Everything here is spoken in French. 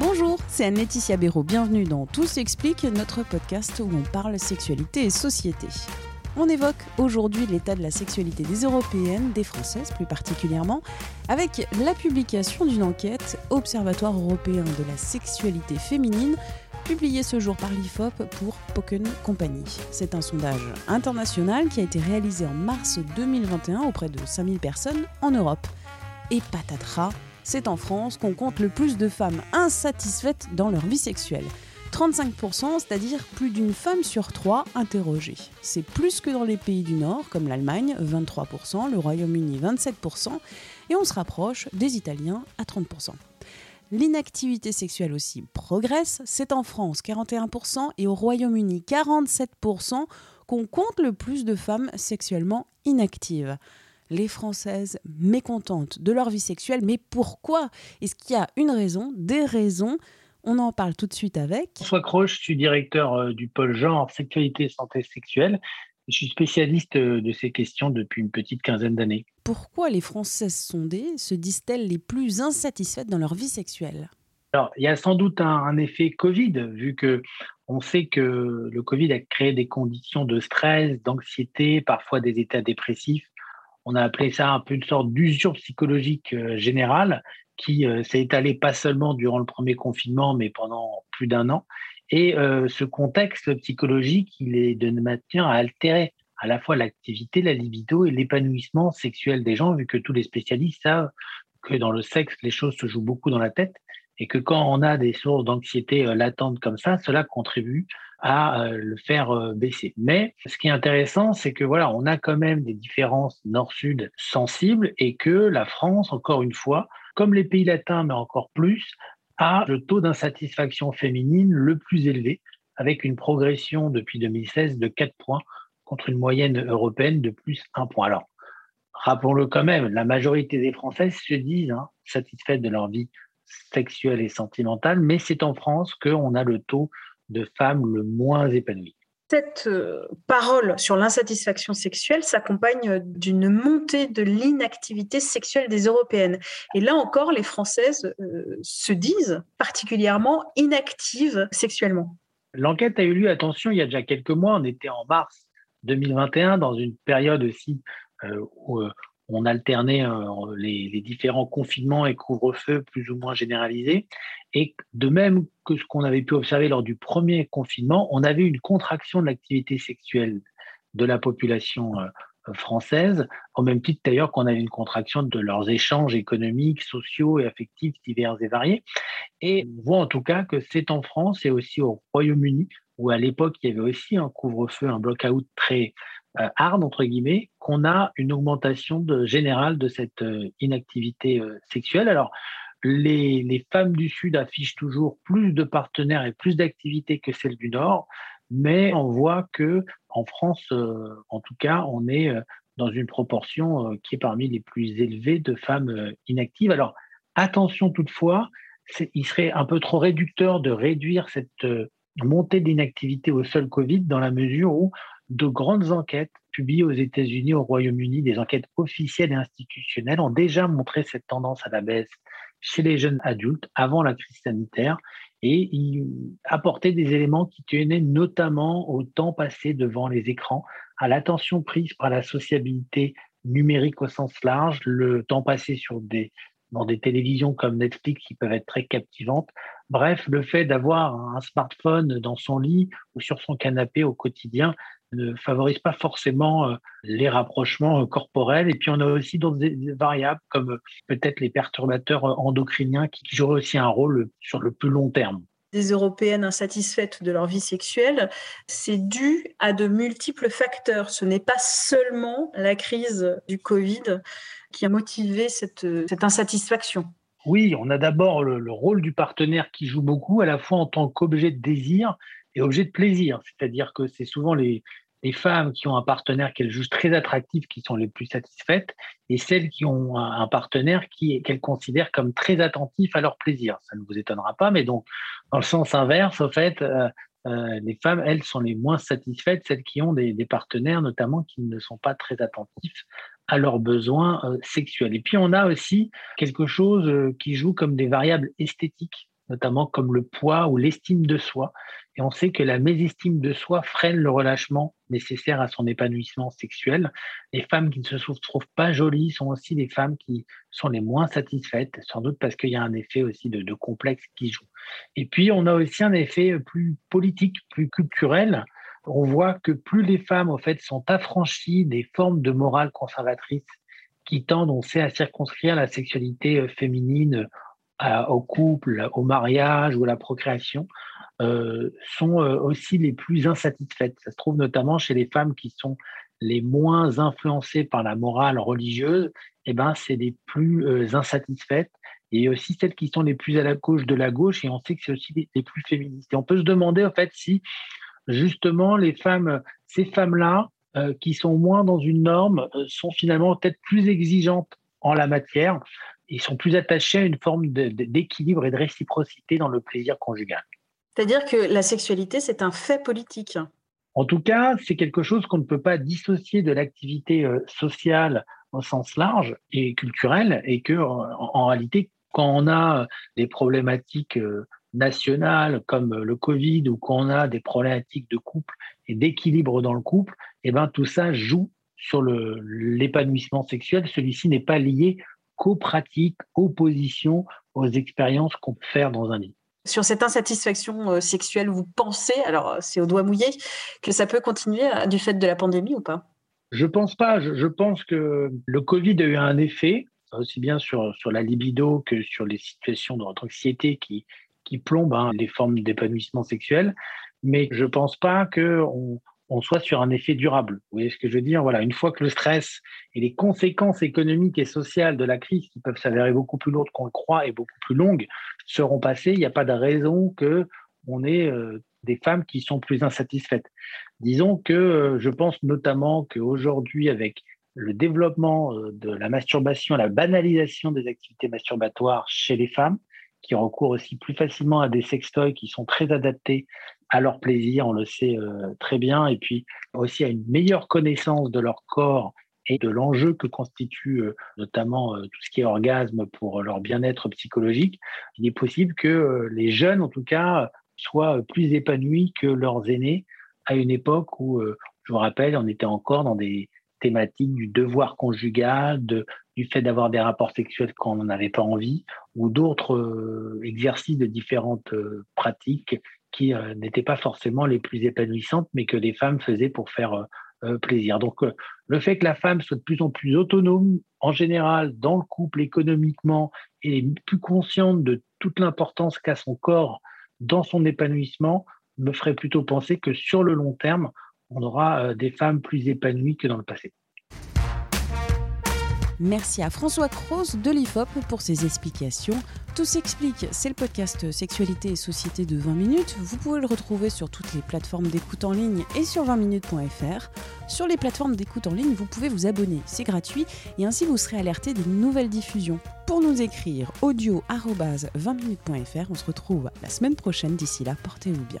Bonjour, c'est Anne-Laetitia Béraud. Bienvenue dans Tout s'explique, notre podcast où on parle sexualité et société. On évoque aujourd'hui l'état de la sexualité des Européennes, des Françaises plus particulièrement, avec la publication d'une enquête Observatoire européen de la sexualité féminine, publiée ce jour par l'IFOP pour Poken Company. C'est un sondage international qui a été réalisé en mars 2021 auprès de 5000 personnes en Europe. Et patatras, c'est en France qu'on compte le plus de femmes insatisfaites dans leur vie sexuelle. 35%, c'est-à-dire plus d'une femme sur trois interrogée. C'est plus que dans les pays du Nord, comme l'Allemagne, 23%, le Royaume-Uni, 27%, et on se rapproche des Italiens à 30%. L'inactivité sexuelle aussi progresse, c'est en France 41% et au Royaume-Uni 47% qu'on compte le plus de femmes sexuellement inactives les Françaises mécontentes de leur vie sexuelle. Mais pourquoi Est-ce qu'il y a une raison, des raisons? On en parle tout de suite avec. François Croche, je suis directeur euh, du pôle genre, sexualité et santé sexuelle. Je suis spécialiste euh, de ces questions depuis une petite quinzaine d'années. Pourquoi les Françaises sondées se disent-elles les plus insatisfaites dans leur vie sexuelle? Alors, il y a sans doute un, effet Covid, vu que on sait que le Covid a créé des conditions de stress, d'anxiété, parfois des états dépressifs on a appelé ça un peu une sorte d'usure psychologique euh, générale qui euh, s'est étalée pas seulement durant le premier confinement, mais pendant plus d'un an. Et euh, ce contexte psychologique, il est de nature à altérer à la fois l'activité, la libido et l'épanouissement sexuel des gens, vu que tous les spécialistes savent que dans le sexe, les choses se jouent beaucoup dans la tête et que quand on a des sources d'anxiété latentes comme ça, cela contribue à euh, le faire euh, baisser. Mais ce qui est intéressant, c'est que voilà, on a quand même des différences nord-sud sensibles et que la France, encore une fois, comme les pays latins, mais encore plus, a le taux d'insatisfaction féminine le plus élevé, avec une progression depuis 2016 de 4 points contre une moyenne européenne de plus 1 point. Alors, rappelons-le quand même, la majorité des Françaises se disent hein, satisfaites de leur vie sexuelle et sentimentale, mais c'est en France qu'on a le taux de femmes le moins épanouies. Cette euh, parole sur l'insatisfaction sexuelle s'accompagne d'une montée de l'inactivité sexuelle des Européennes. Et là encore, les Françaises euh, se disent particulièrement inactives sexuellement. L'enquête a eu lieu, attention, il y a déjà quelques mois, on était en mars 2021, dans une période aussi euh, où on alternait euh, les, différents confinements et couvre-feux plus ou moins généralisés. Et de même que ce qu'on avait pu observer lors du premier confinement, on avait une contraction de l'activité sexuelle de la population euh, française, au même titre d'ailleurs qu'on avait une contraction de leurs échanges économiques, sociaux et affectifs divers et variés. Et on voit en tout cas que c'est en France et aussi au Royaume-Uni, où à l'époque il y avait aussi un couvre-feu, un block-out très euh, entre guillemets, qu'on a une augmentation générale de cette euh, inactivité euh, sexuelle. Alors, les, les, femmes du Sud affichent toujours plus de partenaires et plus d'activités que celles du Nord, mais on voit que en France, en tout cas, on est dans une proportion qui est parmi les plus élevées de femmes inactives. Alors, attention toutefois, il serait un peu trop réducteur de réduire cette montée d'inactivité au seul Covid dans la mesure où de grandes enquêtes publiées aux États-Unis, au Royaume-Uni, des enquêtes officielles et institutionnelles ont déjà montré cette tendance à la baisse chez les jeunes adultes avant la crise sanitaire et apportaient des éléments qui tenaient notamment au temps passé devant les écrans, à l'attention prise par la sociabilité numérique au sens large, le temps passé sur des, dans des télévisions comme Netflix qui peuvent être très captivantes. Bref, le fait d'avoir un smartphone dans son lit ou sur son canapé au quotidien ne favorise pas forcément euh, les rapprochements euh, corporels. Et puis on a aussi d'autres variables comme euh, peut-être les perturbateurs endocriniens qui jouent aussi un rôle sur le plus long terme. des Européennes insatisfaites de leur vie sexuelle, c'est dû à de multiples facteurs. Ce n'est pas seulement la crise du Covid qui a motivé cette, cette insatisfaction. Oui, on a d'abord le, le, rôle du partenaire qui joue beaucoup, à la fois en tant qu'objet de désir et objet de plaisir. C'est-à-dire que c'est souvent les, femmes qui ont un partenaire qu'elles jugent très attractif qui sont les plus satisfaites et celles qui ont un partenaire qu'elles considèrent comme très attentif à leur plaisir. Ça ne vous étonnera pas, mais donc dans le sens inverse, au fait, euh, euh, les femmes, elles, sont les moins satisfaites, celles qui ont des, partenaires notamment qui ne sont pas très attentifs à leurs besoins euh, sexuels. Et puis on a aussi quelque chose qui joue comme des variables esthétiques notamment comme le poids ou l'estime de soi. Et on sait que la mésestime de soi freine le relâchement nécessaire à son épanouissement sexuel. Les femmes qui ne se trouvent pas jolies sont aussi les femmes qui sont les moins satisfaites, sans doute parce qu'il y a un effet aussi de, de complexe qui joue. Et puis, on a aussi un effet plus politique, plus culturel. On voit que plus les femmes, en fait, sont affranchies des formes de morale conservatrice qui tendent, on sait, à circonscrire la sexualité euh, au couple, au mariage ou à la procréation euh, sont euh, aussi les plus insatisfaites. Ça se trouve notamment chez les femmes qui sont les moins influencées par la morale religieuse, eh ben, c'est les plus euh, insatisfaites et aussi celles qui sont les plus à la gauche de la gauche, et on sait que c'est aussi les, les, plus féministes. Et on peut se demander en fait si justement les femmes, ces femmes-là, euh, qui sont moins dans une norme, sont finalement peut-être plus exigeantes en la matière ils sont plus attachés à une forme d'équilibre et de réciprocité dans le plaisir conjugal. C'est-à-dire que la sexualité, c'est un fait politique. En tout cas, c'est quelque chose qu'on ne peut pas dissocier de l'activité euh, sociale au sens large et culturel, et que en, réalité, quand on a des problématiques euh, nationales comme le Covid ou quand on a des problématiques de couple et d'équilibre dans le couple, eh ben tout ça joue sur l'épanouissement sexuel. Celui-ci n'est pas lié qu'aux pratiques, aux expériences qu'on peut faire dans un lit. Sur cette insatisfaction euh, sexuelle, vous pensez, alors c'est au doigt mouillé, que ça peut continuer euh, du fait de la pandémie ou pas? Je pense pas. Je, pense que le Covid a eu un effet, aussi bien sur, sur la libido que sur les situations d'anxiété qui, qui plombent hein, les formes d'épanouissement sexuel. Mais je pense pas qu'on on soit sur un effet durable. Vous voyez ce que je veux dire? Voilà, une fois que le stress et les conséquences économiques et sociales de la crise, qui peuvent s'avérer beaucoup plus lourdes qu'on le croit et beaucoup plus longues, seront passées, il n'y a pas de raison que on ait euh, des femmes qui sont plus insatisfaites. Disons que euh, je pense notamment qu'aujourd'hui, avec le développement euh, de la masturbation, la banalisation des activités masturbatoires chez les femmes, qui recourent aussi plus facilement à des sextoys qui sont très adaptés à leur plaisir, on le sait euh, très bien, et puis aussi à une meilleure connaissance de leur corps et de l'enjeu que constitue euh, notamment euh, tout ce qui est orgasme pour leur bien-être psychologique, il est possible que les jeunes, en tout cas, soient plus épanouis que leurs aînés à une époque où, je vous rappelle, on était encore dans des thématiques du devoir conjugal, du fait d'avoir des rapports sexuels quand on n'en avait pas envie, ou d'autres exercices de différentes pratiques euh, n'étaient pas forcément les plus épanouissantes, mais que les femmes faisaient pour faire euh, euh, plaisir. Donc, le fait que la femme soit de plus en plus autonome, en général, dans le couple économiquement, et plus consciente de toute l'importance qu'a son corps dans son épanouissement, me ferait plutôt penser que sur le long terme, on aura des femmes plus épanouies que dans le passé. Merci à François Cross de l'IFOP pour ses explications. Tout s'explique, c'est le podcast Sexualité et Société de 20 minutes. Vous pouvez le retrouver sur toutes les plateformes d'écoute en ligne et sur 20minutes.fr. Sur les plateformes d'écoute en ligne, vous pouvez vous abonner, c'est gratuit et ainsi vous serez alerté des nouvelles diffusions. Pour nous écrire, audio 20minutes.fr. On se retrouve la semaine prochaine. D'ici là, portez-vous bien.